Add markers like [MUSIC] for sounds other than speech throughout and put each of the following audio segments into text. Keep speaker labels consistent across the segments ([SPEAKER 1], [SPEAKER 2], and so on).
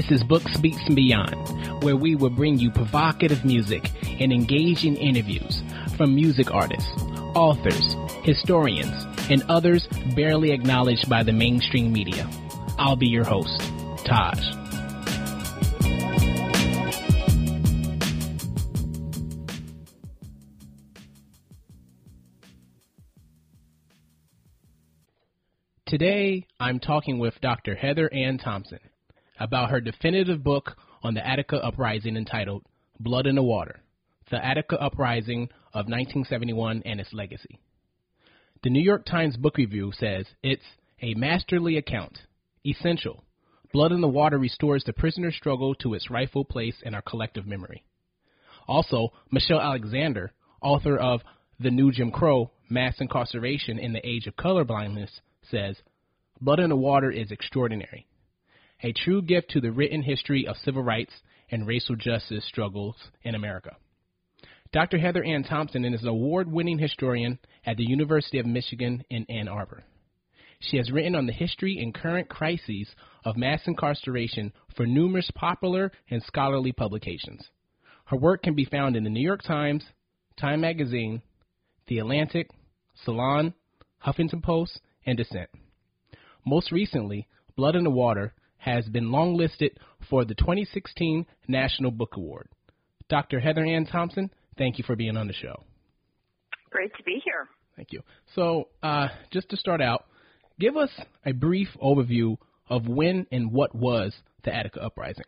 [SPEAKER 1] This is Books, Beats, and Beyond, where we will bring you provocative music and engaging interviews from music artists, authors, historians, and others barely acknowledged by the mainstream media. I'll be your host, Taj. Today, I'm talking with Dr. Heather Ann Thompson about her definitive book on the Attica Uprising entitled Blood in the Water The Attica Uprising of 1971 and Its Legacy. The New York Times Book Review says it's a masterly account, essential. Blood in the Water restores the prisoner's struggle to its rightful place in our collective memory. Also, Michelle Alexander, author of The New Jim Crow Mass Incarceration in the Age of Colorblindness, says Blood in the Water is extraordinary. A true gift to the written history of civil rights and racial justice struggles in America. Dr. Heather Ann Thompson is an award winning historian at the University of Michigan in Ann Arbor. She has written on the history and current crises of mass incarceration for numerous popular and scholarly publications. Her work can be found in the New York Times, Time Magazine, The Atlantic, Salon, Huffington Post, and Dissent. Most recently, Blood in the Water has been longlisted for the 2016 National Book Award. Dr. Heather Ann Thompson, thank you for being on the show.
[SPEAKER 2] Great to be here.
[SPEAKER 1] Thank you. So, uh, just to start out, give us a brief overview of when and what was the Attica Uprising.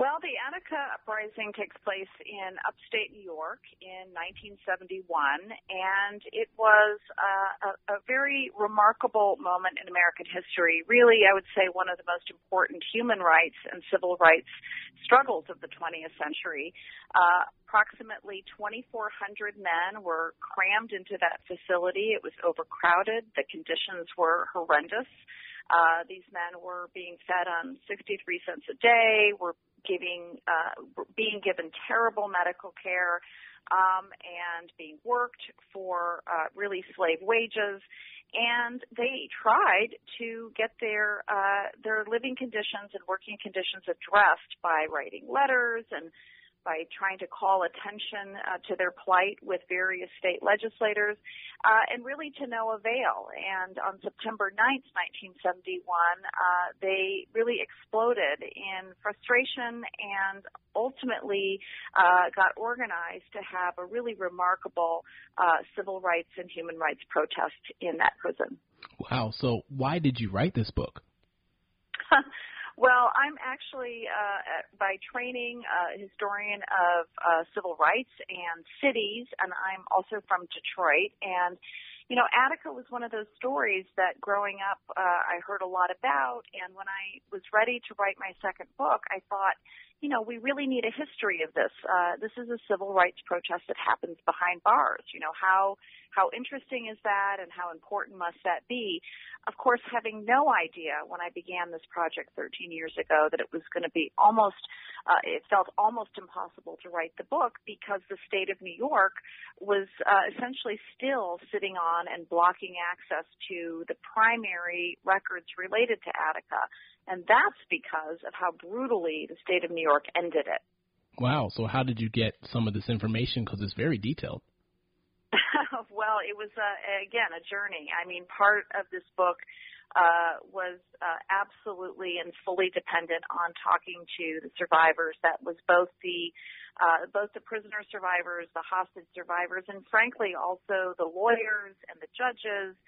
[SPEAKER 2] Well, the Attica Uprising takes place in upstate New York in 1971, and it was uh, a, a very remarkable moment in American history. Really, I would say one of the most important human rights and civil rights struggles of the 20th century. Uh, approximately 2,400 men were crammed into that facility. It was overcrowded. The conditions were horrendous. Uh, these men were being fed on 63 cents a day, were giving, uh, being given terrible medical care, um, and being worked for uh, really slave wages. And they tried to get their uh, their living conditions and working conditions addressed by writing letters and by trying to call attention uh, to their plight with various state legislators, uh, and really to no avail. And on September 9th, 1971, uh, they really exploded in frustration and ultimately uh, got organized to have a really remarkable uh, civil rights and human rights protest in that prison.
[SPEAKER 1] Wow. So, why did you write this book? [LAUGHS]
[SPEAKER 2] Well, I'm actually uh, by training a historian of uh, civil rights and cities, and I'm also from Detroit. And you know, Attica was one of those stories that growing up uh, I heard a lot about. And when I was ready to write my second book, I thought, you know, we really need a history of this. Uh, this is a civil rights protest that happens behind bars. You know, how how interesting is that and how important must that be? Of course, having no idea when I began this project 13 years ago that it was going to be almost, uh, it felt almost impossible to write the book because the state of New York was uh, essentially still sitting on and blocking access to the primary records related to Attica. And that's because of how brutally the state of New York ended it.
[SPEAKER 1] Wow. So, how did you get some of this information? Because it's very detailed. [LAUGHS]
[SPEAKER 2] well, it was uh, again a journey. I mean, part of this book uh, was uh, absolutely and fully dependent on talking to the survivors. That was both the uh, both the prisoner survivors, the hostage survivors, and frankly also the lawyers and the judges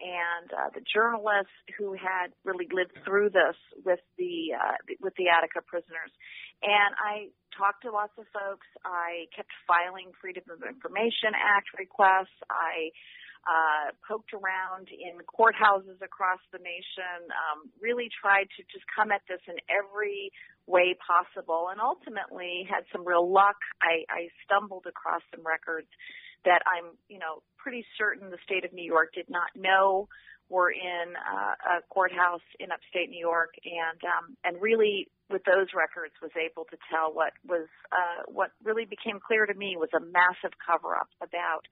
[SPEAKER 2] and uh, the journalists who had really lived through this with the uh, with the Attica prisoners. And I talked to lots of folks. I kept filing Freedom of Information Act requests. I uh, poked around in courthouses across the nation, um, really tried to just come at this in every way possible, and ultimately had some real luck. I, I stumbled across some records that I'm, you know, pretty certain the state of New York did not know were in uh, a courthouse in upstate New York, and um, and really with those records was able to tell what was uh, what really became clear to me was a massive cover up about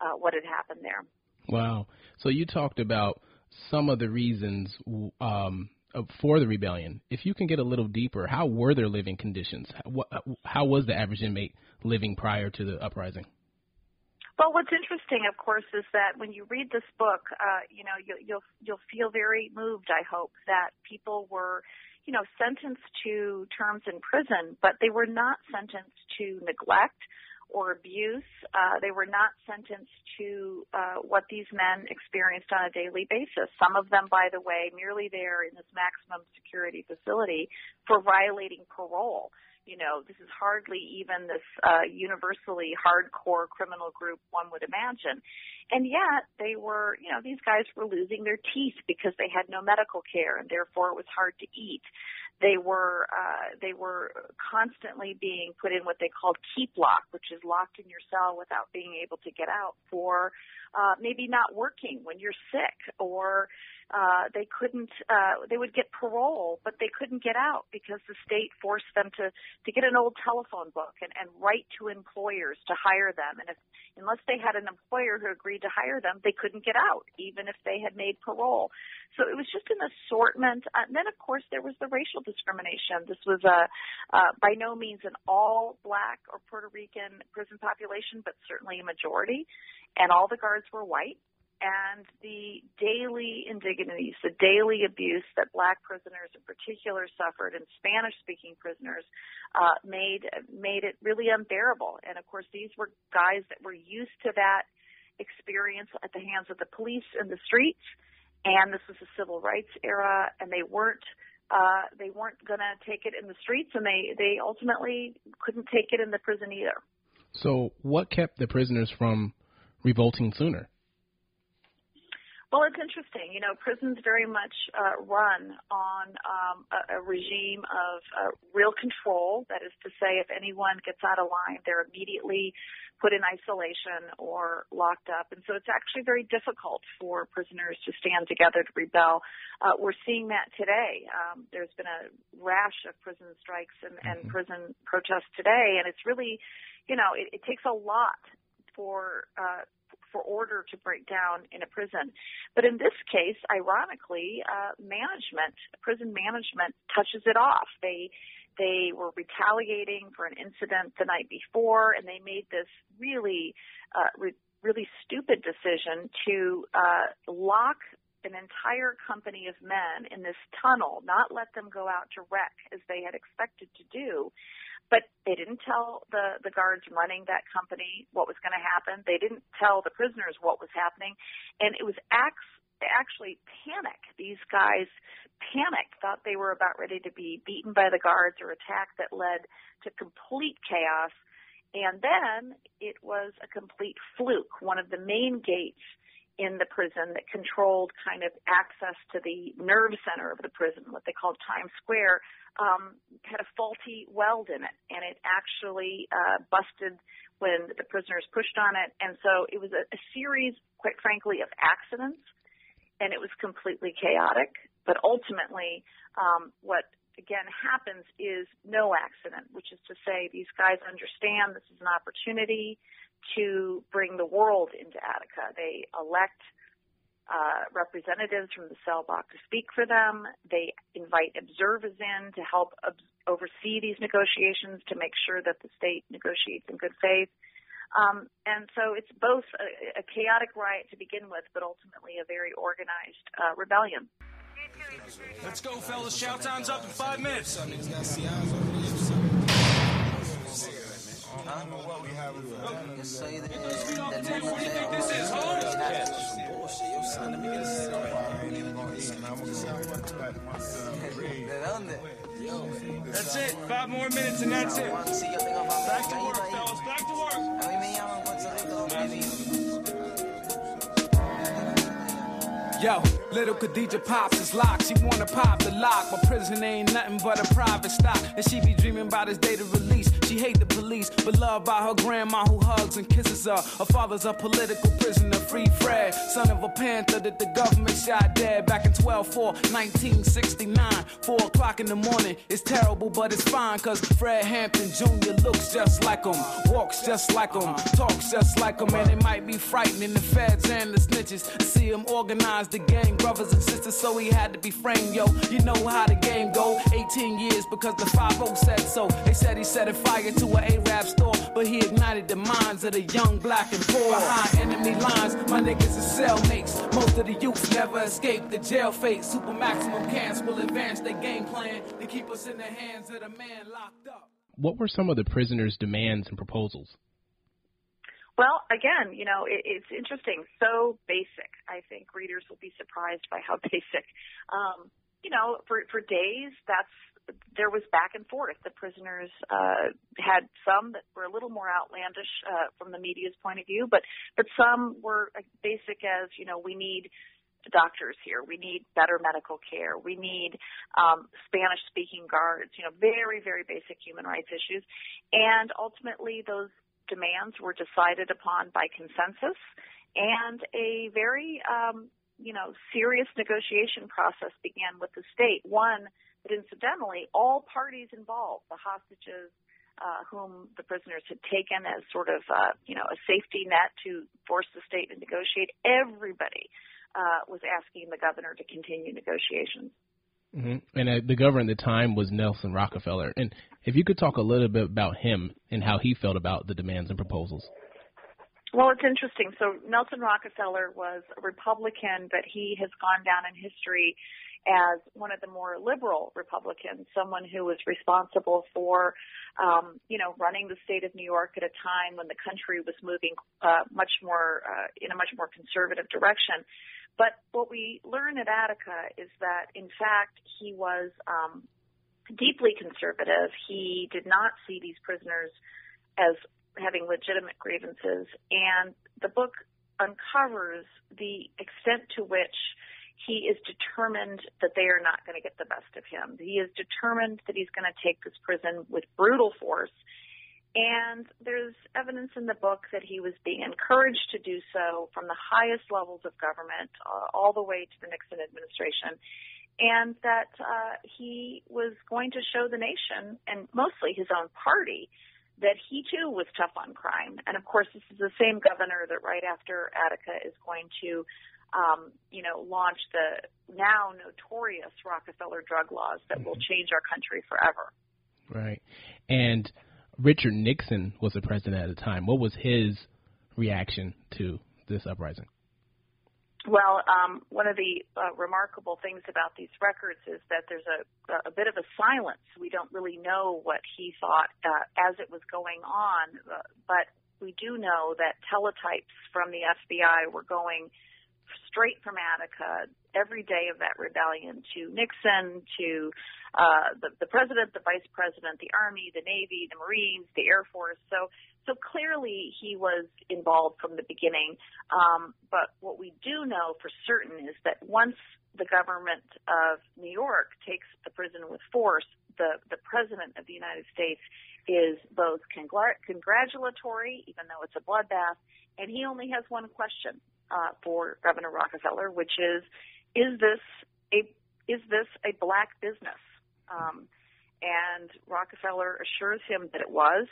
[SPEAKER 2] uh, what had happened there.
[SPEAKER 1] Wow! So you talked about some of the reasons um, for the rebellion. If you can get a little deeper, how were their living conditions? How, how was the average inmate living prior to the uprising?
[SPEAKER 2] Well, what's interesting, of course, is that when you read this book, uh, you know, you, you'll you'll feel very moved. I hope that people were, you know, sentenced to terms in prison, but they were not sentenced to neglect or abuse. Uh, they were not sentenced to uh, what these men experienced on a daily basis. Some of them, by the way, merely there in this maximum security facility for violating parole. You know, this is hardly even this uh, universally hardcore criminal group one would imagine. And yet they were, you know, these guys were losing their teeth because they had no medical care and therefore it was hard to eat. They were uh, they were constantly being put in what they called keep lock, which is locked in your cell without being able to get out for uh, maybe not working when you're sick or uh, they couldn't uh, they would get parole but they couldn't get out because the state forced them to to get an old telephone book and, and write to employers to hire them. And if unless they had an employer who agreed to hire them they couldn't get out even if they had made parole. So it was just an assortment. Uh, and then of course there was the racial discrimination. This was a uh, by no means an all black or Puerto Rican prison population but certainly a majority. And all the guards were white and the daily indignities, the daily abuse that black prisoners in particular suffered and Spanish speaking prisoners uh, made made it really unbearable. And of course these were guys that were used to that experience at the hands of the police in the streets and this was a civil rights era and they weren't uh, they weren't going to take it in the streets and they they ultimately couldn't take it in the prison either.
[SPEAKER 1] So what kept the prisoners from revolting sooner?
[SPEAKER 2] Well, it's interesting. You know, prisons very much uh, run on um, a, a regime of uh, real control. That is to say, if anyone gets out of line, they're immediately put in isolation or locked up. And so it's actually very difficult for prisoners to stand together to rebel. Uh, we're seeing that today. Um, there's been a rash of prison strikes and, and mm-hmm. prison protests today, and it's really, you know, it, it takes a lot for uh, for order to break down in a prison. But in this case, ironically, uh, management, prison management touches it off. They they were retaliating for an incident the night before, and they made this really, uh, re- really stupid decision to uh, lock an entire company of men in this tunnel, not let them go out to rec as they had expected to do. But they didn't tell the, the guards running that company what was going to happen. They didn't tell the prisoners what was happening. And it was acts, actually panic. These guys panicked, thought they were about ready to be beaten by the guards or attacked that led to complete chaos. And then it was a complete fluke. One of the main gates in the prison that controlled kind of access to the nerve center of the prison, what they called Times Square, um, had a faulty weld in it, and it actually uh, busted when the prisoners pushed on it. And so it was a, a series, quite frankly, of accidents, and it was completely chaotic. But ultimately, um, what again happens is no accident, which is to say these guys understand this is an opportunity to bring the world into Attica. They elect uh, representatives from the cell block to speak for them. They invite observers in to help ob- oversee these negotiations to make sure that the state negotiates in good faith. Um, and so it's both a, a, chaotic riot to begin with, but ultimately a very organized uh, rebellion.
[SPEAKER 3] Let's go, fellas. Shout time's up in five minutes. I don't know what we have. Just say that. What do you think this is, Bullshit, your a That's it. Five more minutes and that's it. Back to work, fellas. Back to work. Yo. Little Khadija pops is locked. She wanna pop the lock. My prison ain't nothing but a private stock. And she be dreaming about his day to release. She hate the police, but loved by her grandma who hugs and kisses her. Her father's a political prisoner, free Fred, son of a panther that the government shot dead back in 12 4 1969. 4 o'clock in the morning. It's terrible, but it's fine, cause Fred Hampton Jr. looks just like him, walks just like him, uh-huh. talks just like him, and it might be frightening the feds and the snitches. See him organize the gang brothers and sisters, so he had to be framed, yo. You know how the game go. 18 years because the 5 said so. They said he set a fire to an Arab store, but he ignited the minds of the young, black, and poor. Behind enemy lines, my niggas are cellmates. Most of the youth never escape the jail fate. Super maximum camps will advance their game plan to keep us in the hands of the man locked up.
[SPEAKER 1] What were some of the prisoners' demands and proposals?
[SPEAKER 2] Well, again, you know, it, it's interesting. So basic. I think readers will be surprised by how [LAUGHS] basic. Um, you know, for for days, that's there was back and forth. The prisoners uh, had some that were a little more outlandish uh, from the media's point of view, but but some were basic as you know we need doctors here, we need better medical care, we need um, Spanish speaking guards. You know, very very basic human rights issues, and ultimately those demands were decided upon by consensus and a very, um, you know, serious negotiation process began with the state. One that incidentally, all parties involved, the hostages, uh, whom the prisoners had taken as sort of, uh, you know, a safety net to force the state to negotiate, everybody uh, was asking the governor to continue negotiations.
[SPEAKER 1] Mm-hmm. And uh, the governor at the time was Nelson Rockefeller. And if you could talk a little bit about him and how he felt about the demands and proposals.
[SPEAKER 2] Well, it's interesting. So Nelson Rockefeller was a Republican, but he has gone down in history as one of the more liberal Republicans, someone who was responsible for, um, you know, running the state of New York at a time when the country was moving uh, much more uh, in a much more conservative direction. But what we learn at Attica is that, in fact, he was um, deeply conservative. He did not see these prisoners as having legitimate grievances, and the book uncovers the extent to which he is determined that they are not going to get the best of him. He is determined that he's going to take this prison with brutal force and there's evidence in the book that he was being encouraged to do so from the highest levels of government uh, all the way to the Nixon administration. And that uh, he was going to show the nation, and mostly his own party, that he too was tough on crime. And of course, this is the same governor that right after Attica is going to, um, you know, launch the now notorious Rockefeller drug laws that will mm-hmm. change our country forever.
[SPEAKER 1] Right. And Richard Nixon was the president at the time. What was his reaction to this uprising?
[SPEAKER 2] Well, um, one of the uh, remarkable things about these records is that there's a, a bit of a silence. We don't really know what he thought uh, as it was going on, uh, but we do know that teletypes from the FBI were going straight from Attica every day of that rebellion to Nixon, to uh, the, the president, the vice president, the army, the navy, the marines, the air force. So, so clearly he was involved from the beginning. Um, but what we do know for certain is that once the government of New York takes the prison with force, the, the president of the United States is both congr- congratulatory, even though it's a bloodbath, and he only has one question uh, for Governor Rockefeller, which is, is this a is this a black business? Um, and Rockefeller assures him that it was,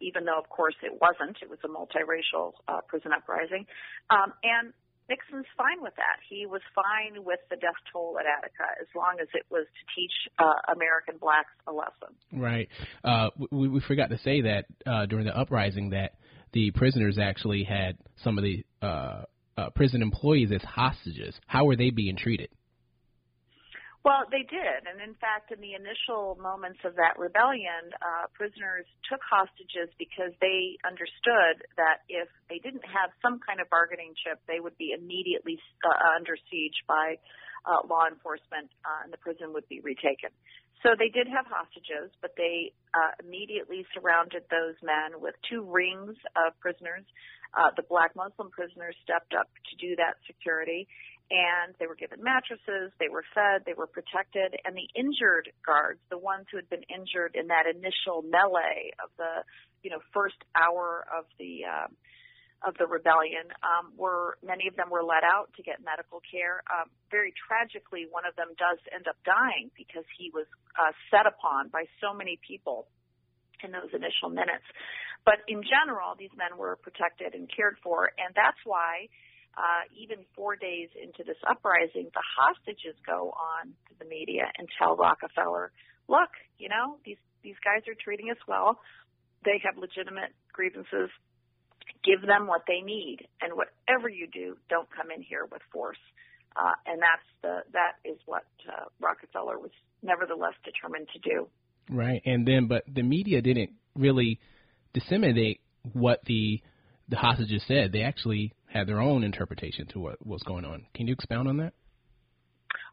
[SPEAKER 2] even though, of course, it wasn't. It was a multiracial uh, prison uprising. Um, and Nixon's fine with that. He was fine with the death toll at Attica as long as it was to teach uh, American blacks a lesson.
[SPEAKER 1] Right. Uh, we, we forgot to say that uh, during the uprising that the prisoners actually had some of the uh, uh, prison employees as hostages. How were they being treated?
[SPEAKER 2] Well, they did, and in fact, in the initial moments of that rebellion, uh, prisoners took hostages because they understood that if they didn't have some kind of bargaining chip, they would be immediately uh, under siege by uh, law enforcement, uh, and the prison would be retaken. So they did have hostages, but they uh, immediately surrounded those men with two rings of prisoners. Uh, the black Muslim prisoners stepped up to do that security, and they were given mattresses, they were fed, they were protected, and the injured guards, the ones who had been injured in that initial melee of the, you know, first hour of the uh, of the rebellion, um, were many of them were let out to get medical care. Um, very tragically, one of them does end up dying because he was uh, set upon by so many people in those initial minutes. But in general, these men were protected and cared for, and that's why uh, even four days into this uprising, the hostages go on to the media and tell Rockefeller, look, you know, these, these guys are treating us well. They have legitimate grievances. Give them what they need. And whatever you do, don't come in here with force. Uh, and that's the, that is what uh, Rockefeller was nevertheless determined to do.
[SPEAKER 1] Right. And then, but the media didn't really disseminate what the the hostages said. They actually had their own interpretation to what was going on. Can you expound on that?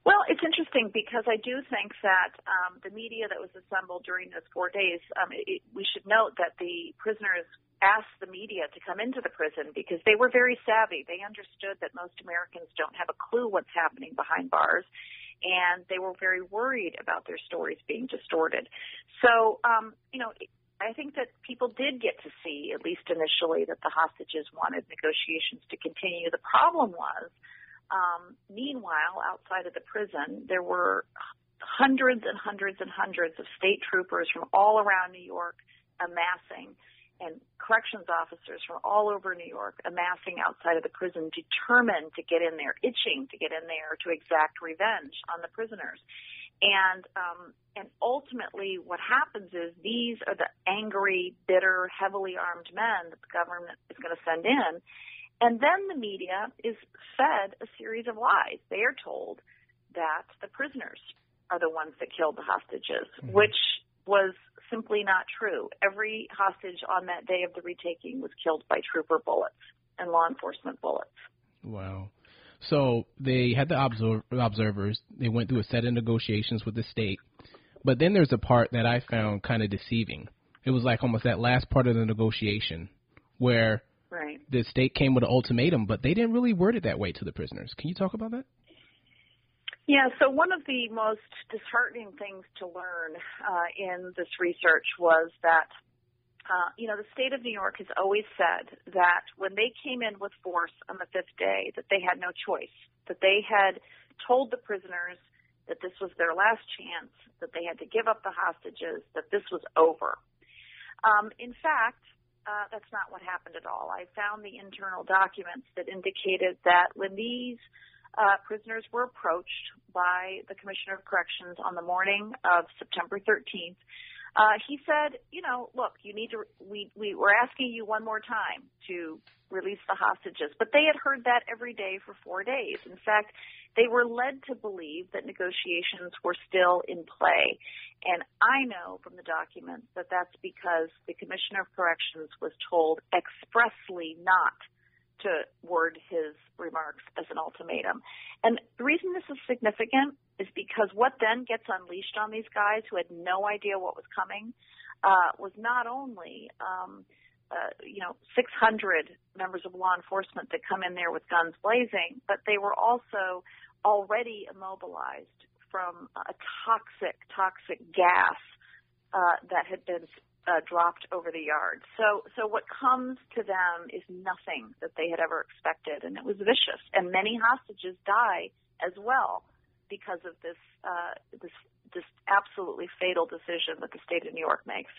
[SPEAKER 2] Well, it's interesting because I do think that um, the media that was assembled during those four days, um, it, we should note that the prisoners asked the media to come into the prison because they were very savvy. They understood that most Americans don't have a clue what's happening behind bars, and they were very worried about their stories being distorted. So, um, you know, I think that people did get to see, at least initially, that the hostages wanted negotiations to continue. The problem was, um, meanwhile, outside of the prison, there were hundreds and hundreds and hundreds of state troopers from all around New York amassing and corrections officers from all over New York amassing outside of the prison, determined to get in there, itching to get in there to exact revenge on the prisoners. And um, and ultimately, what happens is these are the angry, bitter, heavily armed men that the government is going to send in, and then the media is fed a series of lies. They are told that the prisoners are the ones that killed the hostages, mm-hmm. which was simply not true. Every hostage on that day of the retaking was killed by trooper bullets and law enforcement bullets.
[SPEAKER 1] Wow. So they had the observ- observers. They went through a set of negotiations with the state. But then there's a part that I found kind of deceiving. It was like almost that last part of the negotiation where
[SPEAKER 2] right.
[SPEAKER 1] the state came with an ultimatum, but they didn't really word it that way to the prisoners. Can you talk about that?
[SPEAKER 2] Yeah, so one of the most disheartening things to learn uh, in this research was that uh, you know, the state of New York has always said that when they came in with force on the fifth day, that they had no choice, that they had told the prisoners that this was their last chance, that they had to give up the hostages, that this was over. Um, in fact, uh, that's not what happened at all. I found the internal documents that indicated that when these uh, prisoners were approached by the Commissioner of Corrections on the morning of September 13th, uh, he said, you know, look, you need to, we, we were asking you one more time to release the hostages. But they had heard that every day for four days. In fact, they were led to believe that negotiations were still in play. And I know from the documents that that's because the Commissioner of Corrections was told expressly not to word his remarks as an ultimatum. And the reason this is significant is because what then gets unleashed on these guys who had no idea what was coming uh, was not only um, uh, you know 600 members of law enforcement that come in there with guns blazing, but they were also already immobilized from a toxic toxic gas uh, that had been uh, dropped over the yard. So, so what comes to them is nothing that they had ever expected, and it was vicious. And many hostages die as well because of this uh, this this absolutely fatal decision that the state of New York makes.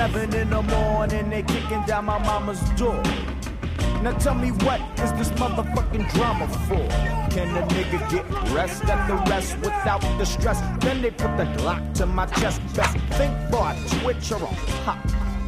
[SPEAKER 4] Seven in the morning, they kicking down my mama's door. Now tell me what is this motherfucking drama for? Can a nigga get rest at the rest without the stress? Then they put the Glock to my chest. Best think for a twitch or a pop.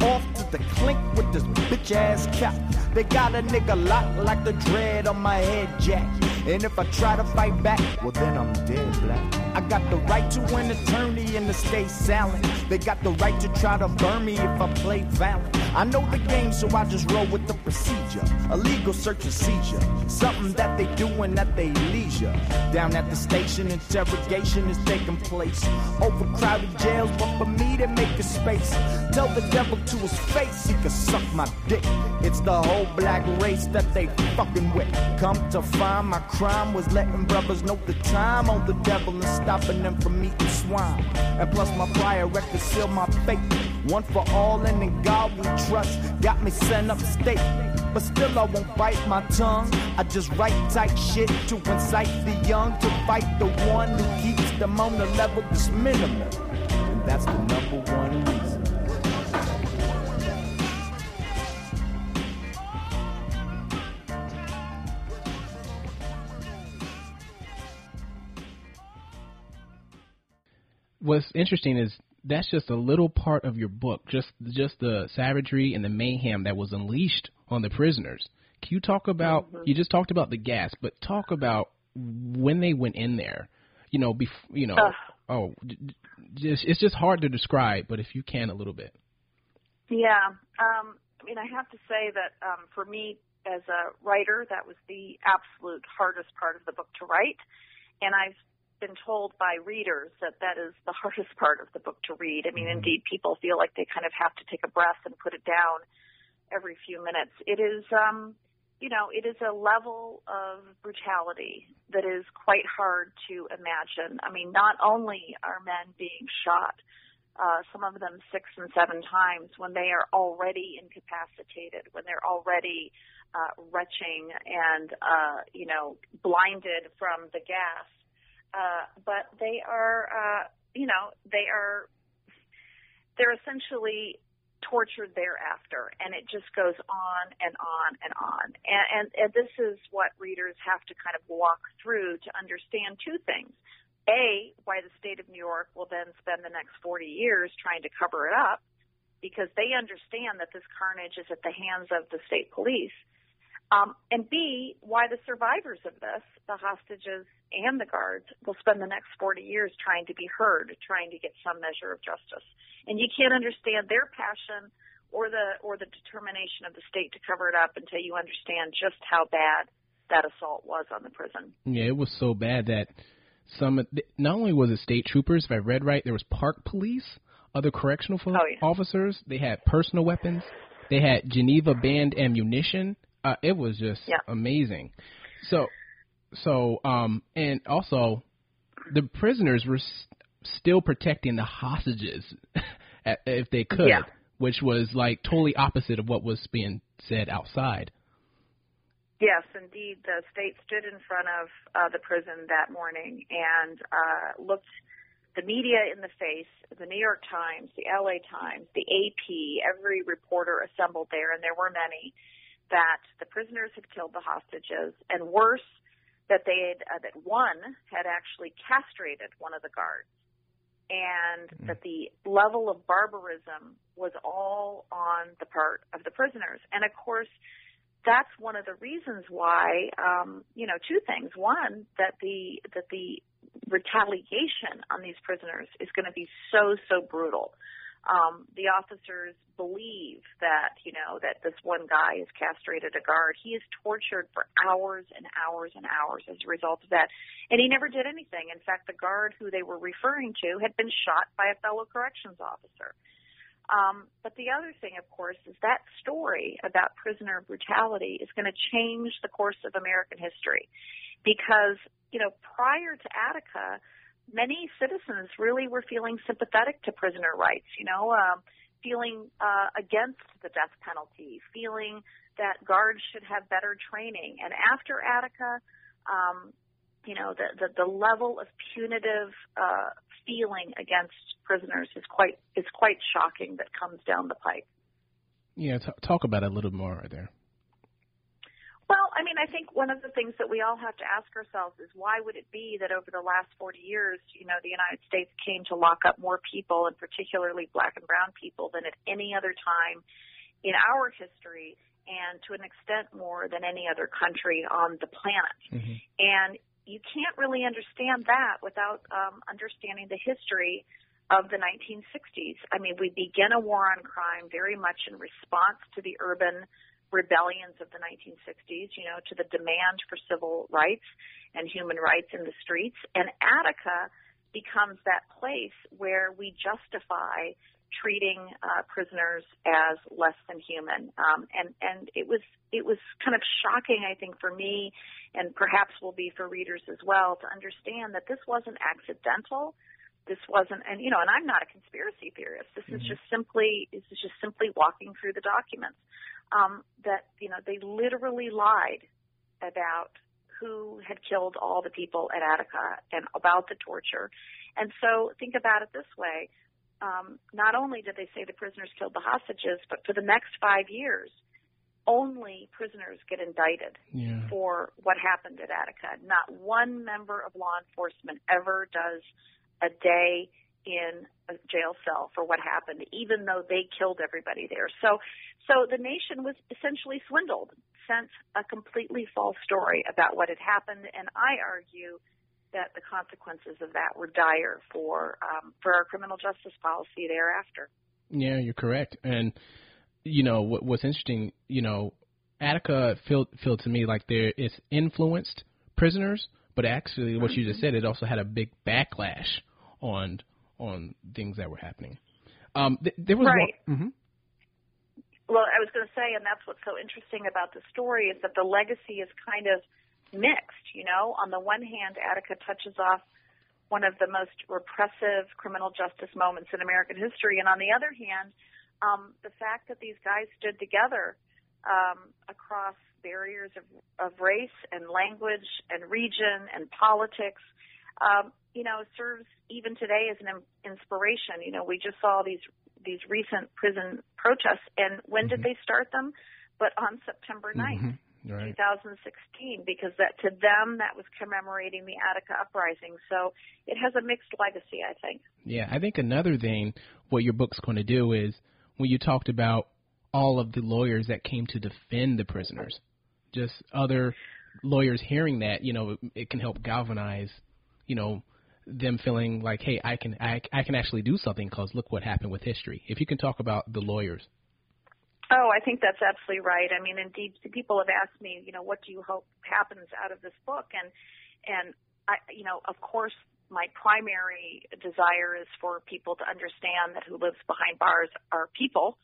[SPEAKER 4] Off to the clink with this bitch ass cap. They got a nigga locked like the dread on my head, Jack. And if I try to fight back, well then I'm dead black. I got the right to an attorney and to stay silent. They got the right to try to burn me if I play violent. I know the game, so I just roll with the procedure. A legal search and seizure. Something that they doing at they leisure. Down at the station, interrogation is taking place. Overcrowded jails, but for me, there, make a space. Tell the devil to his face he can suck my dick. It's the whole black race that they fucking with. Come to find my crime was letting brothers know the time on the devil and stopping them from eating swine. And plus my prior record seal my fate. One for all and in God we trust. Got me sent up state. But still I won't bite my tongue. I just write tight shit to incite the young to fight the one who keeps them on the level that's minimal. And that's the number one
[SPEAKER 1] What's interesting is that's just a little part of your book, just just the savagery and the mayhem that was unleashed on the prisoners. Can you talk about? Mm-hmm. You just talked about the gas, but talk about when they went in there. You know, bef- you know, uh, oh, just it's just hard to describe, but if you can a little bit.
[SPEAKER 2] Yeah, um, I mean, I have to say that um, for me as a writer, that was the absolute hardest part of the book to write, and I've been told by readers that that is the [LAUGHS] hardest part of the book to read. I mean, mm-hmm. indeed, people feel like they kind of have to take a breath and put it down every few minutes. It is, um, you know, it is a level of brutality that is quite hard to imagine. I mean, not only are men being shot, uh, some of them six and seven times when they are already incapacitated, when they're already uh, retching and, uh, you know, blinded from the gas uh, but they are, uh, you know, they are, they're essentially tortured thereafter, and it just goes on and on and on. And, and, and this is what readers have to kind of walk through to understand two things. A, why the state of New York will then spend the next 40 years trying to cover it up because they understand that this carnage is at the hands of the state police. Um, and B, why the survivors of this, the hostages and the guards, will spend the next 40 years trying to be heard, trying to get some measure of justice. And you can't understand their passion or the or the determination of the state to cover it up until you understand just how bad that assault was on the prison.
[SPEAKER 1] Yeah, it was so bad that some not only was it state troopers, if I read right, there was park police, other correctional oh, yeah. officers. They had personal weapons. They had Geneva banned ammunition uh, it was just yeah. amazing. So, so, um, and also, the prisoners were s- still protecting the hostages [LAUGHS] if they could, yeah. which was like totally opposite of what was being said outside.
[SPEAKER 2] Yes, indeed. The state stood in front of uh, the prison that morning and uh, looked the media in the face, the New York Times, the LA Times, the AP, every reporter assembled there, and there were many that the prisoners had killed the hostages, and worse, that they had uh, that one had actually castrated one of the guards, and mm-hmm. that the level of barbarism was all on the part of the prisoners. And of course, that's one of the reasons why, um, you know, two things. One, that the that the retaliation on these prisoners is going to be so so brutal um, the officers believe that you know that this one guy has castrated a guard. He is tortured for hours and hours and hours as a result of that, and he never did anything. In fact, the guard who they were referring to had been shot by a fellow corrections officer. Um, but the other thing, of course, is that story about prisoner brutality is going to change the course of American history, because you know prior to Attica many citizens really were feeling sympathetic to prisoner rights, you know, um, feeling uh, against the death penalty, feeling that guards should have better training. And after Attica, um, you know, the, the, the level of punitive uh, feeling against prisoners is quite is quite shocking that comes down the pike.
[SPEAKER 1] Yeah, t- talk about it a little more there.
[SPEAKER 2] Well, I mean, I think one of the things that we all have to ask ourselves is why would it be that over the last 40 years, you know, the United States came to lock up more people, and particularly black and brown people, than at any other time in our history, and to an extent more than any other country on the planet. Mm-hmm. And you can't really understand that without um, understanding the history of the 1960s. I mean, we begin a war on crime very much in response to the urban rebellions of the 1960s, you know, to the demand for civil rights and human rights in the streets. And Attica becomes that place where we justify treating uh, prisoners as less than human. Um, and and it was it was kind of shocking, I think, for me, and perhaps will be for readers as well, to understand that this wasn't accidental. This wasn't, and you know, and I'm not a conspiracy theorist. This mm-hmm. is just simply this is just simply walking through the documents. Um, that you know, they literally lied about who had killed all the people at Attica and about the torture. And so think about it this way um, not only did they say the prisoners killed the hostages, but for the next five years, only prisoners get indicted yeah. for what happened at Attica. Not one member of law enforcement ever does a day in a jail cell for what happened, even though they killed everybody there. So, so the nation was essentially swindled, sent a completely false story about what had happened, and I argue that the consequences of that were dire for um, for our criminal justice policy thereafter.
[SPEAKER 1] Yeah, you're correct. And you know what, what's interesting, you know, Attica felt felt to me like there it's influenced prisoners, but actually, what mm-hmm. you just mm-hmm. said, it also had a big backlash on on things that were happening. Um, th- there was
[SPEAKER 2] right.
[SPEAKER 1] One, mm-hmm.
[SPEAKER 2] Well, I was going to say, and that's what's so interesting about the story is that the legacy is kind of mixed. You know, on the one hand, Attica touches off one of the most repressive criminal justice moments in American history, and on the other hand, um, the fact that these guys stood together um, across barriers of, of race and language and region and politics, um, you know, serves even today as an inspiration. You know, we just saw these these recent prison protests, and when mm-hmm. did they start them? But on September 9th. Mm-hmm right. 2016 because that to them that was commemorating the Attica uprising. So it has a mixed legacy, I think.
[SPEAKER 1] Yeah, I think another thing what your book's going to do is when you talked about all of the lawyers that came to defend the prisoners, just other lawyers hearing that, you know, it can help galvanize, you know, them feeling like, hey, I can I, I can actually do something because look what happened with history. If you can talk about the lawyers.
[SPEAKER 2] Oh, I think that's absolutely right. I mean, indeed, people have asked me, you know, what do you hope happens out of this book? And, and I, you know, of course, my primary desire is for people to understand that who lives behind bars are people.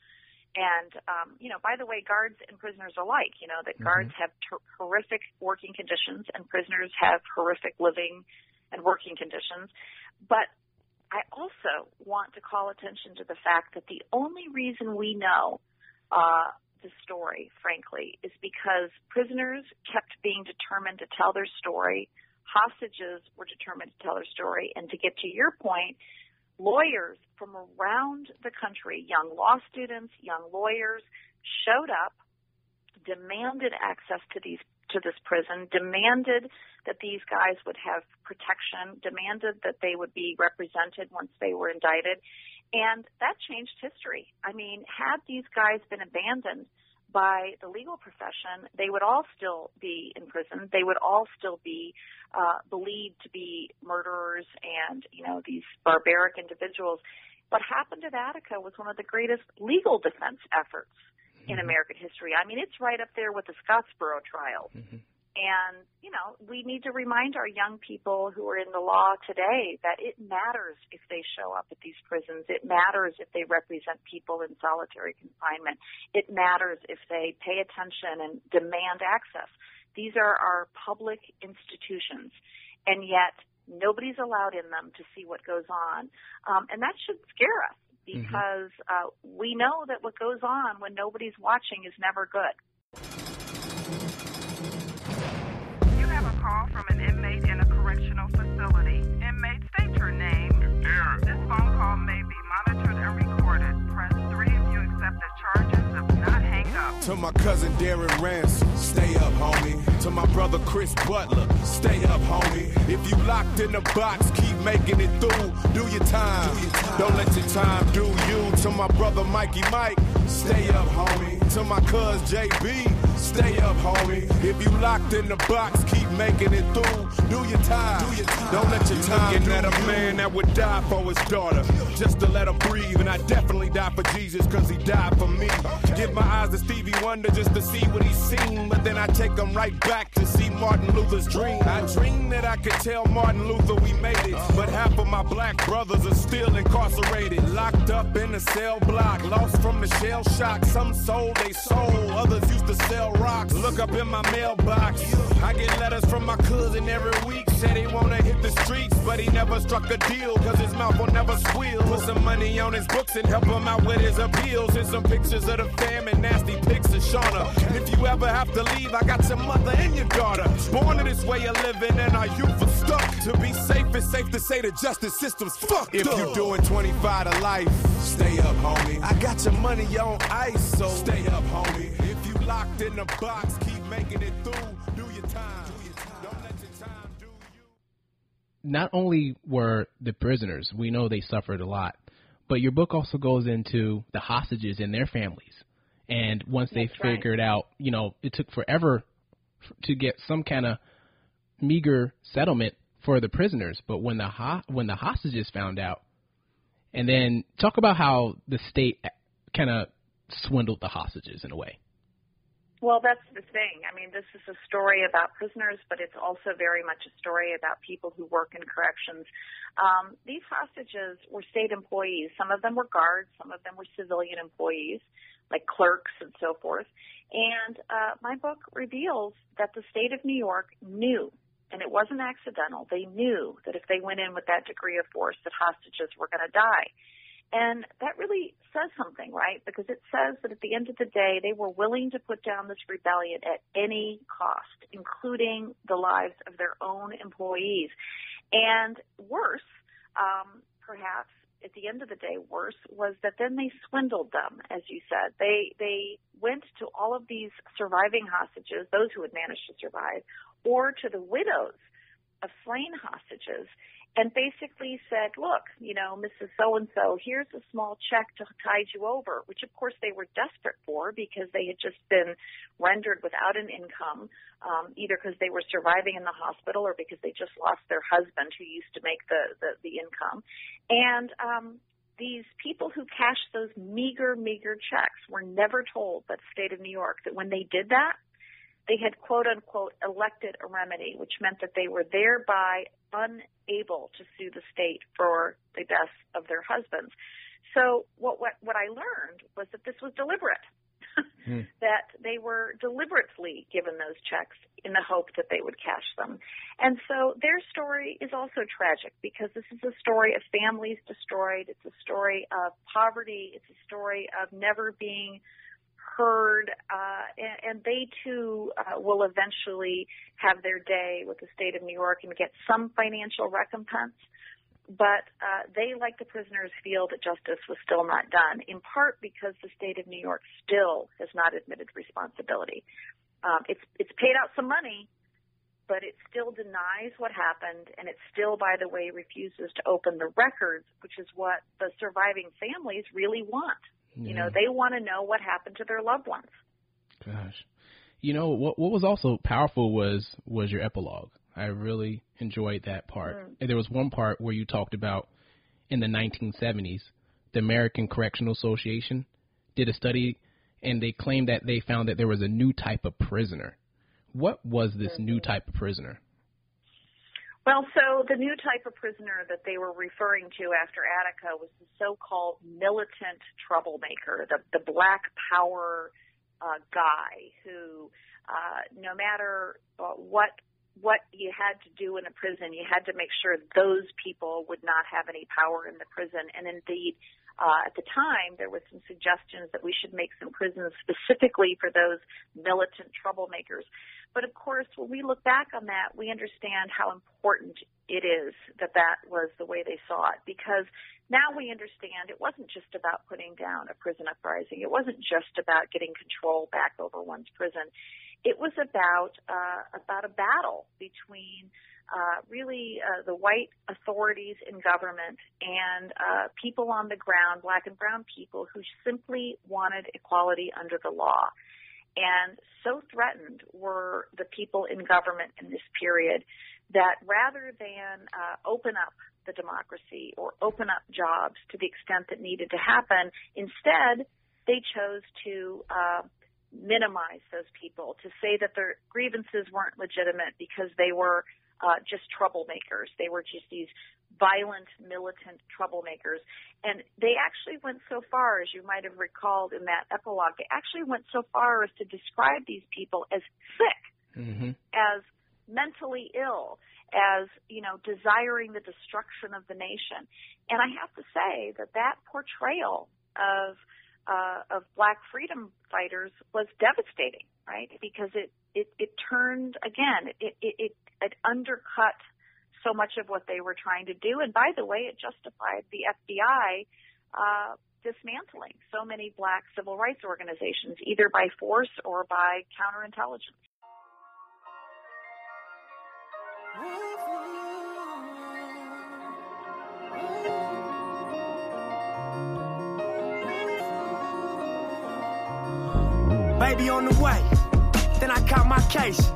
[SPEAKER 2] And, um, you know, by the way, guards and prisoners alike, you know, that mm-hmm. guards have ter- horrific working conditions and prisoners have horrific living and working conditions. But I also want to call attention to the fact that the only reason we know uh, the story, frankly, is because prisoners kept being determined to tell their story. Hostages were determined to tell their story. And to get to your point, lawyers from around the country, young law students, young lawyers, showed up, demanded access to these to this prison, demanded that these guys would have protection, demanded that they would be represented once they were indicted, and that changed history. I mean, had these guys been abandoned by the legal profession, they would all still be in prison. They would all still be uh, believed to be murderers and, you know, these barbaric individuals. What happened at Attica was one of the greatest legal defense efforts in mm-hmm. American history. I mean, it's right up there with the Scottsboro trial. Mm-hmm. And, you know, we need to remind our young people who are in the law today that it matters if they show up at these prisons. It matters if they represent people in solitary confinement. It matters if they pay attention and demand access. These are our public institutions. And yet, nobody's allowed in them to see what goes on. Um, and that should scare us. Because mm-hmm. uh, we know that what goes on when nobody's watching is never good.
[SPEAKER 5] You have a call from an inmate in a correctional facility. Inmate, state your name.
[SPEAKER 6] Aaron.
[SPEAKER 5] This phone call may be monitored and recorded. Press 3 if you accept the charges. If not, hang up.
[SPEAKER 6] To my cousin Darren Ransom, stay up, homie. To my brother Chris Butler, stay up, homie. If you locked in the box, keep making it through. Do your time. Do your time. Don't let your time do you. To my brother Mikey Mike, stay up, homie. To my cuz JB, Stay up, homie. If you locked in the box, keep making it through. Do your time. Do your time. Don't let your time. Looking at a man that would die for his daughter, just to let her breathe. And I definitely die for Jesus, cause he died for me. Give my eyes to Stevie Wonder just to see what he's seen. But then I take them right back back to see Martin Luther's dream. I dreamed that I could tell Martin Luther we made it, but half of my black brothers are still incarcerated, locked up in a cell block, lost from the shell shock. Some sold they soul, others used to sell rocks. Look up in my mailbox, I get letters from my cousin every week. Said he wanna hit the streets, but he never struck a deal, cause his mouth will never squeal. Put some money on his books and help him out with his appeals. And some pictures of the fam and nasty pics of Shauna. If you ever have to leave, I got your mother and your daughter. Born to this way of living, and our youth are stuck. To be safe, it's safe to say the justice system's fucked If you doing 25 to life, stay up, homie. I got your money on ice, so stay up, homie. If you locked in the box, keep making it through. Do your time. Don't let your time do you.
[SPEAKER 1] not only were the prisoners, we know they suffered a lot, but your book also goes into the hostages and their families. And once they
[SPEAKER 2] That's right.
[SPEAKER 1] figured out, you know, it took forever f- to get some kind of meager settlement for the prisoners, but when the ho- when the hostages found out, and then talk about how the state kind of swindled the hostages in a way.
[SPEAKER 2] Well, that's the thing. I mean, this is a story about prisoners, but it's also very much a story about people who work in corrections. Um, these hostages were state employees. Some of them were guards, some of them were civilian employees, like clerks and so forth. And uh, my book reveals that the state of New York knew, and it wasn't accidental, they knew that if they went in with that degree of force, that hostages were going to die. And that really says something, right? Because it says that at the end of the day, they were willing to put down this rebellion at any cost, including the lives of their own employees. And worse, um, perhaps at the end of the day, worse was that then they swindled them, as you said. They they went to all of these surviving hostages, those who had managed to survive, or to the widows of slain hostages and basically said, look, you know, Mrs. So and so, here's a small check to tide you over, which of course they were desperate for because they had just been rendered without an income, um, either because they were surviving in the hospital or because they just lost their husband who used to make the, the, the income. And, um, these people who cashed those meager, meager checks were never told by the state of New York that when they did that, they had quote unquote elected a remedy, which meant that they were thereby unable to sue the state for the deaths of their husbands. So what what, what I learned was that this was deliberate. [LAUGHS] Hmm. that they were deliberately given those checks in the hope that they would cash them. And so their story is also tragic because this is a story of families destroyed. It's a story of poverty. It's a story of never being heard, uh, and, and they too uh, will eventually have their day with the state of New York and get some financial recompense. But uh, they, like the prisoners, feel that justice was still not done, in part because the state of New York still has not admitted responsibility. Um, it's it's paid out some money, but it still denies what happened, and it still, by the way, refuses to open the records, which is what the surviving families really want. You know, they want to know what happened to their loved ones.
[SPEAKER 1] Gosh, you know what? What was also powerful was was your epilogue. I really enjoyed that part. Mm. And there was one part where you talked about in the 1970s, the American Correctional Association did a study, and they claimed that they found that there was a new type of prisoner. What was this new mm-hmm. type of prisoner?
[SPEAKER 2] Well, so the new type of prisoner that they were referring to after Attica was the so-called militant troublemaker, the the black power uh, guy who, uh, no matter uh, what what you had to do in a prison, you had to make sure those people would not have any power in the prison. And indeed, uh, at the time, there was some suggestions that we should make some prisons specifically for those militant troublemakers. But of course, when we look back on that, we understand how important it is that that was the way they saw it because now we understand it wasn't just about putting down a prison uprising. It wasn't just about getting control back over one's prison. It was about uh, about a battle between uh, really uh, the white authorities in government and uh, people on the ground, black and brown people, who simply wanted equality under the law. And so threatened were the people in government in this period that rather than uh, open up the democracy or open up jobs to the extent that needed to happen, instead they chose to uh, minimize those people, to say that their grievances weren't legitimate because they were uh, just troublemakers. They were just these violent, militant troublemakers. And they actually went so far, as you might have recalled in that epilogue, they actually went so far as to describe these people as sick,
[SPEAKER 1] hmm
[SPEAKER 2] as mentally ill, as, you know, desiring the destruction of the nation. And I have to say that that portrayal of uh, of black freedom fighters was devastating, right? Because it it, it turned again, it, it it it undercut so much of what they were trying to do, and by the way, it justified the FBI uh, dismantling so many black civil rights organizations, either by force or by counterintelligence.
[SPEAKER 7] Baby on the way. Then I caught my case.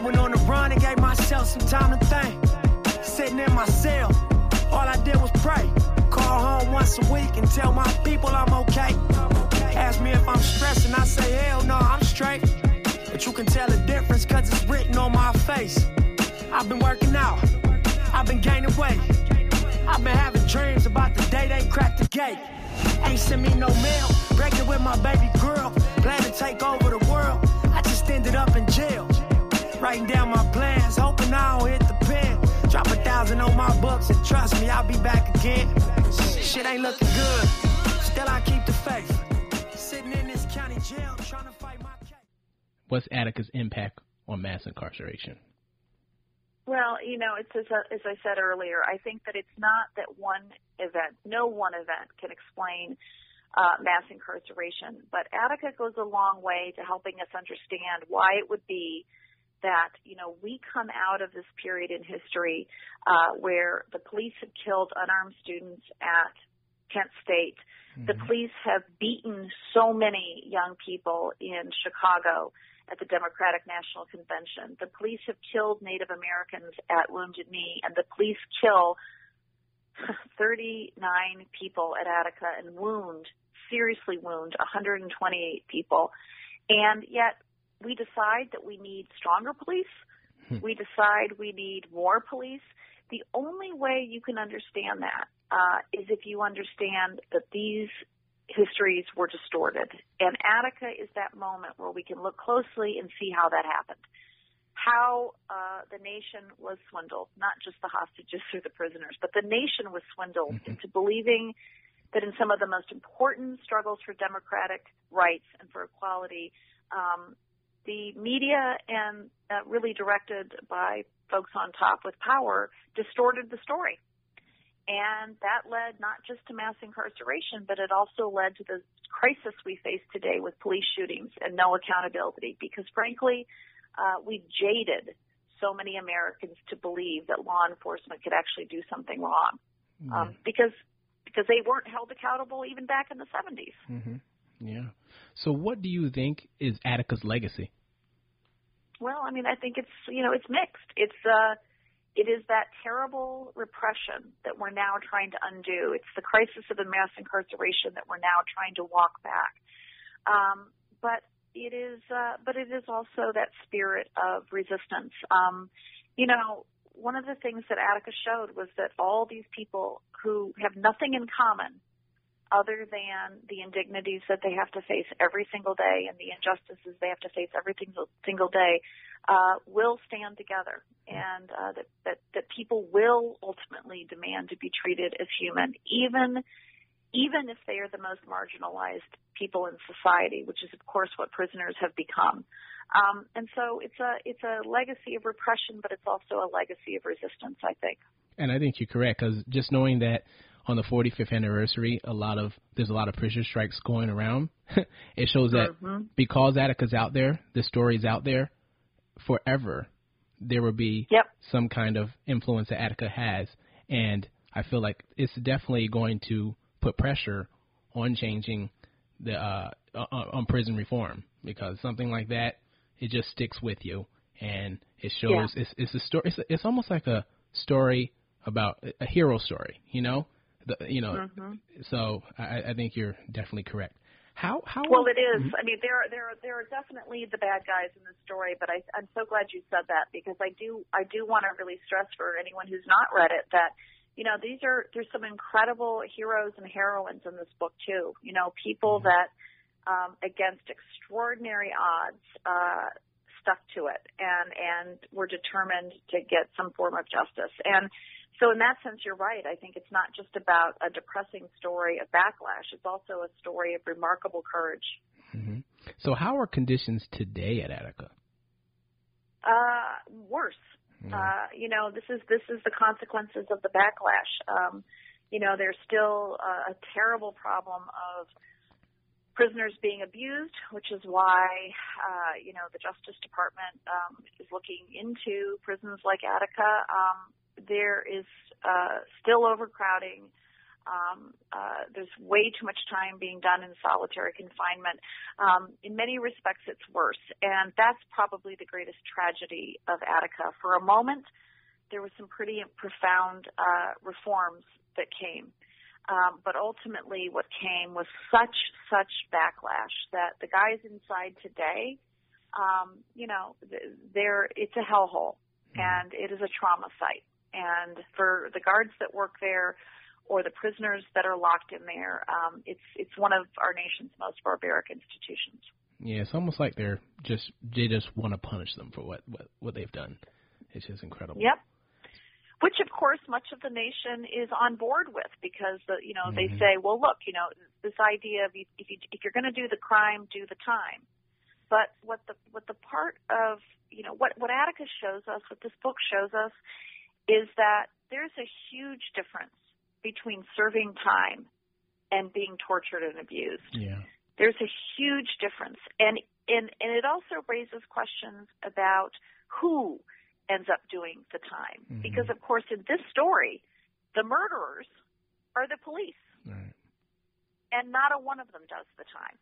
[SPEAKER 7] I went on the run and gave myself some time to think. Sitting in my cell, all I did was pray. Call home once a week and tell my people I'm okay. Ask me if I'm stressing, I say hell no, I'm straight. But you can tell the difference cause it's written on my face. I've been working out, I've been gaining weight. I've been having dreams about the day they crack the gate. Ain't send me no mail, breaking with my baby girl. Plan to take over the world. I just ended up in jail. Writing down my plans, hoping I don't hit the pen. Drop a thousand on my books and trust me, I'll be back again. Shit ain't looking good. Still, I keep the faith. Sitting in this county jail, trying to fight my case.
[SPEAKER 1] What's Attica's impact on mass incarceration?
[SPEAKER 2] Well, you know, it's as, as I said earlier. I think that it's not that one event, no one event, can explain uh, mass incarceration. But Attica goes a long way to helping us understand why it would be that you know we come out of this period in history uh, where the police have killed unarmed students at Kent State. The police have beaten so many young people in Chicago at the Democratic National Convention. The police have killed Native Americans at Wounded Knee, and the police kill [LAUGHS] 39 people at Attica and wound, seriously wound 128 people. And yet we decide that we need stronger police. We decide we need more police. The only way you can understand that uh, is if you understand that these histories were distorted. And Attica is that moment where we can look closely and see how that happened. How uh, the nation was swindled, not just the hostages or the prisoners, but the nation was swindled into believing that in some of the most important struggles for democratic rights and for equality, um, the media and uh, really directed by folks on top with power distorted the story. And that led not just to mass incarceration, but it also led to the crisis we face today with police shootings and no accountability. Because frankly, uh, we've jaded so many Americans to believe that law enforcement could actually do something wrong. Um, because because they weren't held accountable even back in the 70s.
[SPEAKER 1] hmm Yeah. So, what do you think is Attica's legacy?
[SPEAKER 2] Well, I mean, I think it's you know it's mixed. It's uh, it is that terrible repression that we're now trying to undo. It's the crisis of the mass incarceration that we're now trying to walk back. Um, but it is, uh, but it is also that spirit of resistance. Um, you know, one of the things that Attica showed was that all these people who have nothing in common other than the indignities that they have to face every single day and the injustices they have to face every single single day uh, will stand together, and uh, that, that that people will ultimately demand to be treated as human, even even if they are the most marginalized people in society, which is of course what prisoners have become. Um, and so it's a it's a legacy of repression, but it's also a legacy of resistance. I think.
[SPEAKER 1] And I think you're correct because just knowing that on the 45th anniversary, a lot of there's a lot of prison strikes going around. [LAUGHS] it shows that
[SPEAKER 2] Mhm.
[SPEAKER 1] because Attica's out there, the story's out there forever. There will be
[SPEAKER 2] Yep.
[SPEAKER 1] some kind of influence that Attica has, and I feel like it's definitely going to put pressure on changing the uh, on, on prison reform because something like that it just sticks with you and it shows
[SPEAKER 2] Yeah.
[SPEAKER 1] it's it's a story it's it's almost like a story about a hero story you know the, you know
[SPEAKER 2] Mhm.
[SPEAKER 1] so I, I think you're definitely correct How how
[SPEAKER 2] Well, it is. I mean, there are there are there are definitely the bad guys in this story, but I, I'm so glad you said that because I do I do want to really stress for anyone who's not read it that you know these are there's some incredible heroes and heroines in this book too. You know, people that um, against extraordinary odds uh, stuck to it and and were determined to get some form of justice and so in that sense, you're right. I think it's not just about a depressing story of backlash. It's also a story of remarkable courage.
[SPEAKER 1] hmm So how are conditions today at Attica?
[SPEAKER 2] Uh, worse. Uh, you know, this is this is the consequences of the backlash. Um, you know, there's still a, a terrible problem of prisoners being abused, which is why uh, you know the Justice Department um, is looking into prisons like Attica. Um, there is uh, still overcrowding. Um, uh, there's way too much time being done in solitary confinement. Um, in many respects, it's worse, and that's probably the greatest tragedy of Attica. For a moment, there was some pretty profound uh, reforms that came. Um, but ultimately, what came was such such backlash that the guys inside today, um, you know, they're it's a hellhole, and it is a trauma site. And for the guards that work there, or the prisoners that are locked in there, um, it's it's one of our nation's most barbaric institutions.
[SPEAKER 1] Yeah, it's almost like they're just they just want to punish them for what what what they've done. It's just incredible.
[SPEAKER 2] Yep. Which of course much of the nation is on board with because the you know
[SPEAKER 1] Mhm.
[SPEAKER 2] they say, well look, you know this idea of if you, if you're going to do the crime, do the time. But what the what the part of you know what what Attica's shows us, what this book shows us, is that there's a huge difference between serving time and being tortured and abused.
[SPEAKER 1] Yeah.
[SPEAKER 2] There's a huge difference, and and and it also raises questions about who ends up doing the time,
[SPEAKER 1] Mhm.
[SPEAKER 2] because of course in this story, the murderers are the police,
[SPEAKER 1] Right.
[SPEAKER 2] and not a one of them does the time.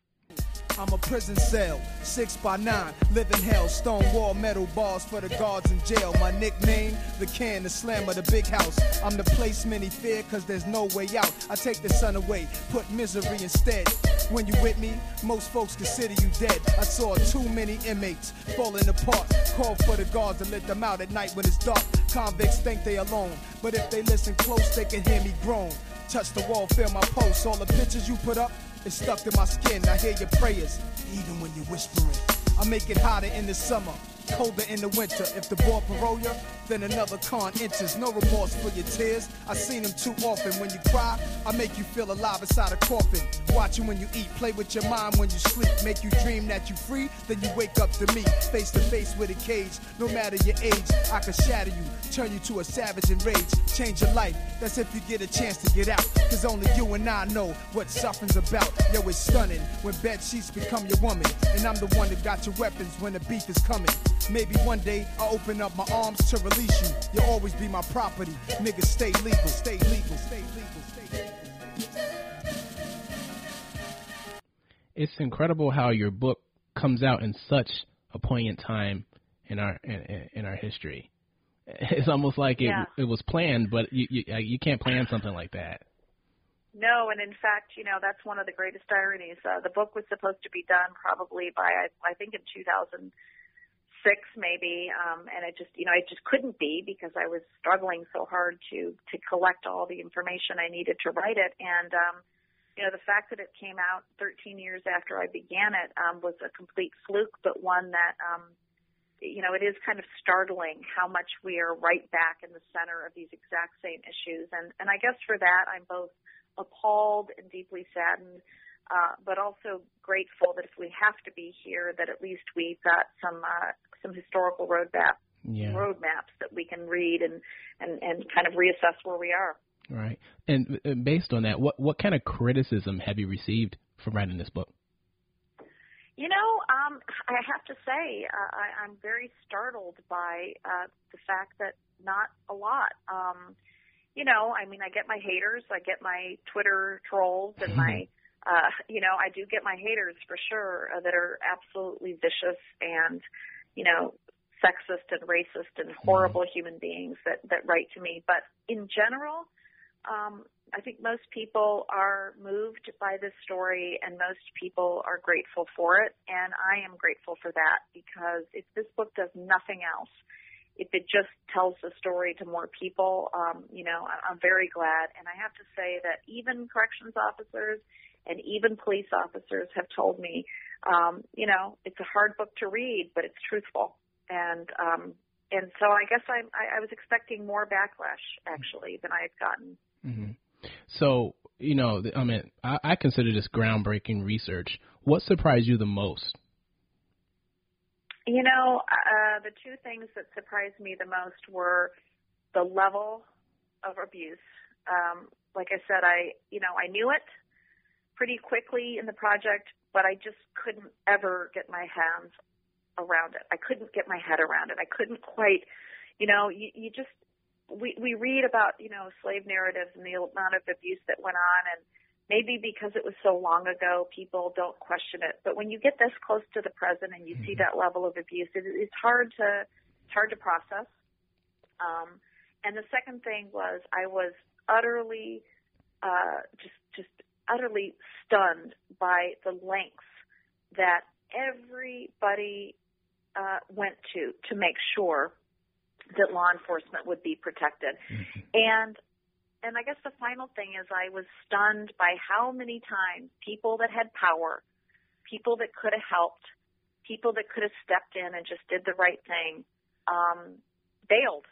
[SPEAKER 8] I'm a prison cell, six by nine, living hell, stone wall, metal bars for the guards in jail. My nickname, the can, the slammer, the big house. I'm the place many fear, cause there's no way out. I take the sun away, put misery instead. When you with me, most folks consider you dead. I saw too many inmates falling apart. Call for the guards to let them out at night when it's dark. Convicts think they alone, but if they listen close, they can hear me groan. Touch the wall, feel my pulse. All the pictures you put up, it's stuck to my skin. I hear your prayers, even when you're whispering. I make it hotter in the summer, colder in the winter. If the parole you, then another con enters. No remorse for your tears. I seen them too often. When you cry, I make you feel alive inside a coffin. Watching when you eat, play with your mind when you sleep. Make you dream that you free, then you wake up to me, face to face with a cage. No matter your age, I can shatter you, turn you to a savage in rage, change your life. That's if you get a chance to get out. Cause only you and I know what suffering's about. Yo, it's stunning when bed sheets become your woman. And I'm the one that got your weapons when the beef is coming. Maybe one day I'll open up my arms to release you. You'll always be my property. Niggas stay legal, stay legal, stay legal, stay legal.
[SPEAKER 1] It's incredible how your book comes out in such a poignant time in our in, in- in our history. [LAUGHS] It's almost like it
[SPEAKER 2] Yeah.
[SPEAKER 1] it was planned, but you you, uh, you can't plan something like that.
[SPEAKER 2] No, and in fact, you know, that's one of the greatest ironies. Uh, the book was supposed to be done probably by, I, I think, in 2006 maybe, um, and it just, you know, it just couldn't be because I was struggling so hard to to collect all the information I needed to write it. And, um, you know, the fact that it came out 13 years after I began it um, was a complete fluke, but one that, um, you know, it is kind of startling how much we are right back in the center of these exact same issues. And and I guess for that, I'm both appalled and deeply saddened, uh, but also grateful that if we have to be here, that at least we've got some uh, some historical roadmap
[SPEAKER 1] Yeah.
[SPEAKER 2] roadmaps that we can read and, and and kind of reassess where we are.
[SPEAKER 1] Right. And uh, based on that, what what kind of criticism have you received from writing this book?
[SPEAKER 2] You know, um, I have to say, uh, I, I'm very startled by uh, the fact that not a lot. Um, you know, I mean, I get my haters, I get my Twitter trolls, and my, [LAUGHS] uh, you know, I do get my haters for sure uh, that are absolutely vicious and, you know, sexist and racist and horrible human beings that that write to me. But in general, um, I think most people are moved by this story, and most people are grateful for it. And I am grateful for that because if this book does nothing else, if it just tells the story to more people, um, you know, I'm very glad. And I have to say that even corrections officers and even police officers have told me, um, you know, it's a hard book to read, but it's truthful. And um, and so I guess I, I, I was expecting more backlash actually than I had gotten.
[SPEAKER 1] hmm So, you know, I mean, I, I consider this groundbreaking research. What surprised you the most?
[SPEAKER 2] You know, uh, the two things that surprised me the most were the level of abuse. Um, like I said, I you know I knew it pretty quickly in the project, but I just couldn't ever get my hands around it. I couldn't get my head around it. I couldn't quite, you know, you, you just we we read about you know slave narratives and the amount of abuse that went on and maybe because it was so long ago, people don't question it. But when you get this close to the present and you see that level of abuse, it, it's hard to it's hard to process. Um, and the second thing was I was utterly uh, just just utterly stunned by the lengths that everybody uh, went to to make sure that law enforcement would be protected. And and I guess the final thing is I was stunned by how many times people that had power, people that could have helped, people that could have stepped in and just did the right thing, um, bailed.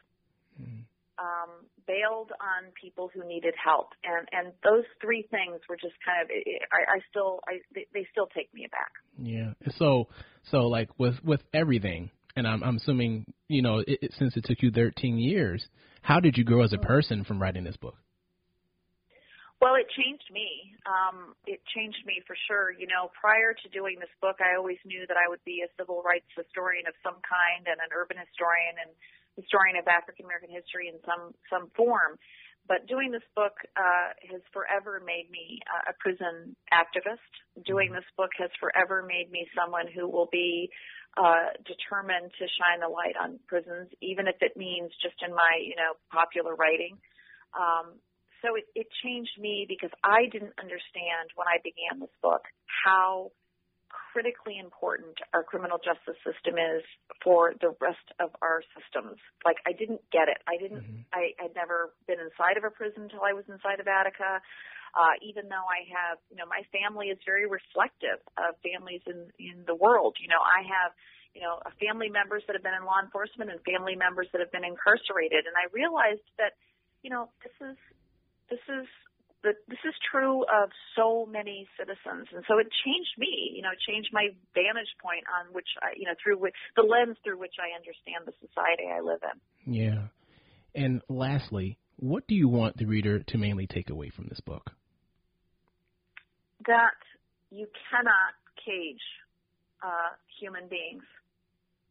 [SPEAKER 2] Um, bailed on people who needed help, and and those three things were just kind of I, I still I they, they still take me aback.
[SPEAKER 1] Yeah. So, so like with with everything, and I'm I'm assuming you know it, it, since it took you 13 years, how did you grow as a person from writing this book?
[SPEAKER 2] Well, it changed me. Um, it changed me for sure. You know, prior to doing this book, I always knew that I would be a civil rights historian of some kind and an urban historian and historian of African American history in some some form. But doing this book uh, has forever made me uh, a prison activist. Doing this book has forever made me someone who will be uh, determined to shine the light on prisons, even if it means just in my, you know, popular writing. Um, so it, it changed me because I didn't understand when I began this book how critically important our criminal justice system is for the rest of our systems. Like I didn't get it. I didn't. Mm-hmm. I had never been inside of a prison until I was inside of Attica. Uh, even though I have, you know, my family is very reflective of families in in the world. You know, I have, you know, family members that have been in law enforcement and family members that have been incarcerated, and I realized that, you know, this is this is the, this is true of so many citizens, and so it changed me. You know, it changed my vantage point on which I, you know, through which the lens through which I understand the society I live in.
[SPEAKER 1] Yeah, and lastly, what do you want the reader to mainly take away from this book?
[SPEAKER 2] That you cannot cage uh, human beings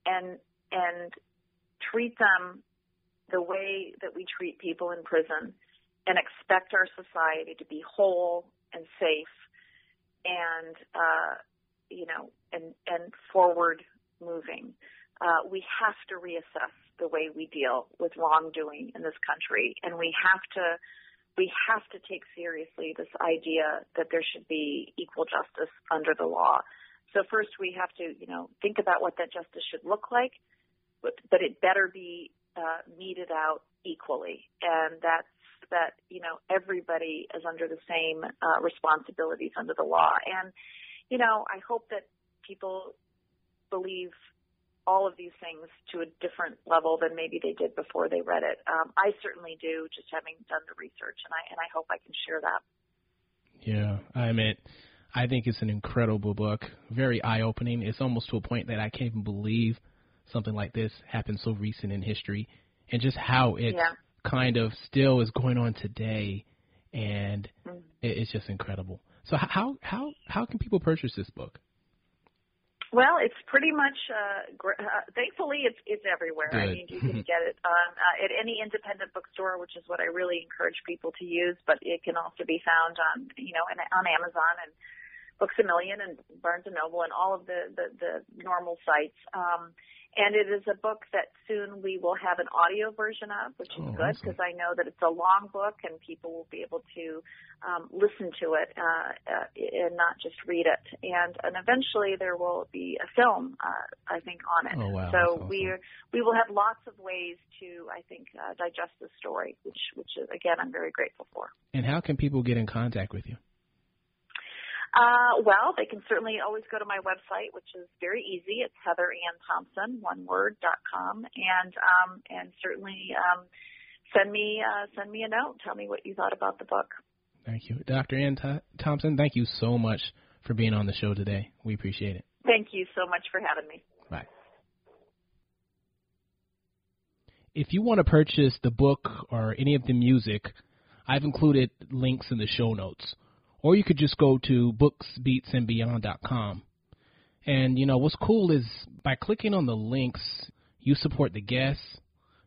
[SPEAKER 2] and and treat them the way that we treat people in prison and expect our society to be whole and safe and uh, you know and and forward moving. Uh, we have to reassess the way we deal with wrongdoing in this country, and we have to we have to take seriously this idea that there should be equal justice under the law. So first, we have to you know think about what that justice should look like, but, but it better be uh, meted out equally, and that's that you know everybody is under the same uh, responsibilities under the law. And you know, I hope that people believe all of these things to a different level than maybe they did before they read it. Um, I certainly do, just having done the research, and I and I hope I can share that.
[SPEAKER 1] Yeah, I mean, I think it's an incredible book, very eye opening. It's almost to a point that I can't even believe something like this happened so recent in history, and just how it
[SPEAKER 2] yeah
[SPEAKER 1] kind of still is going on today, and
[SPEAKER 2] mm-hmm.
[SPEAKER 1] it's just incredible. So how how how can people purchase this book?
[SPEAKER 2] Well, it's pretty much. Uh, gr- uh, thankfully, it's it's everywhere.
[SPEAKER 1] Good.
[SPEAKER 2] I mean, you can [LAUGHS] get it on uh, at any independent bookstore, which is what I really encourage people to use. But it can also be found on you know on Amazon and Books a Million and Barnes and Noble and all of the the, the normal sites. Um, and it is a book that soon we will have an audio version of, which is
[SPEAKER 1] Oh,
[SPEAKER 2] good because I know that it's a long book and people will be able to um, listen to it uh, uh, and not just read it. And and eventually there will be a film, uh, I think, on it.
[SPEAKER 1] Oh, wow.
[SPEAKER 2] So
[SPEAKER 1] awesome.
[SPEAKER 2] we we will have lots of ways to, I think, uh, digest the story, which which is, again I'm very grateful for.
[SPEAKER 1] And how can people get in contact with you?
[SPEAKER 2] Uh, well, they can certainly always go to my website, which is very easy. It's Heather Ann Thompson, one word dot com, and um, and certainly um, send me uh, send me a note. Tell me what you thought about the book.
[SPEAKER 1] Thank you. Dr. Ann Th- Thompson, thank you so much for being on the show today. We appreciate it.
[SPEAKER 2] Thank you so much for having me.
[SPEAKER 1] Bye. If you want to purchase the book or any of the music, I've included links in the show notes. Or you could just go to booksbeatsandbeyond.com. And you know what's cool is by clicking on the links, you support the guests,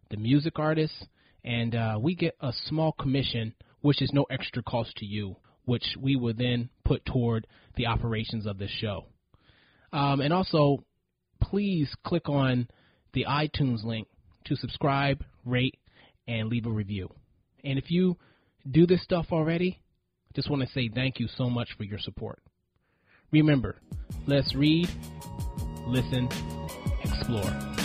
[SPEAKER 1] the music artists, and uh, we get a small commission, which is no extra cost to you, which we will then put toward the operations of this show. Um, and also, please click on the iTunes link to subscribe, rate, and leave a review. And if you do this stuff already, just want to say thank you so much for your support. Remember, let's read, listen, explore.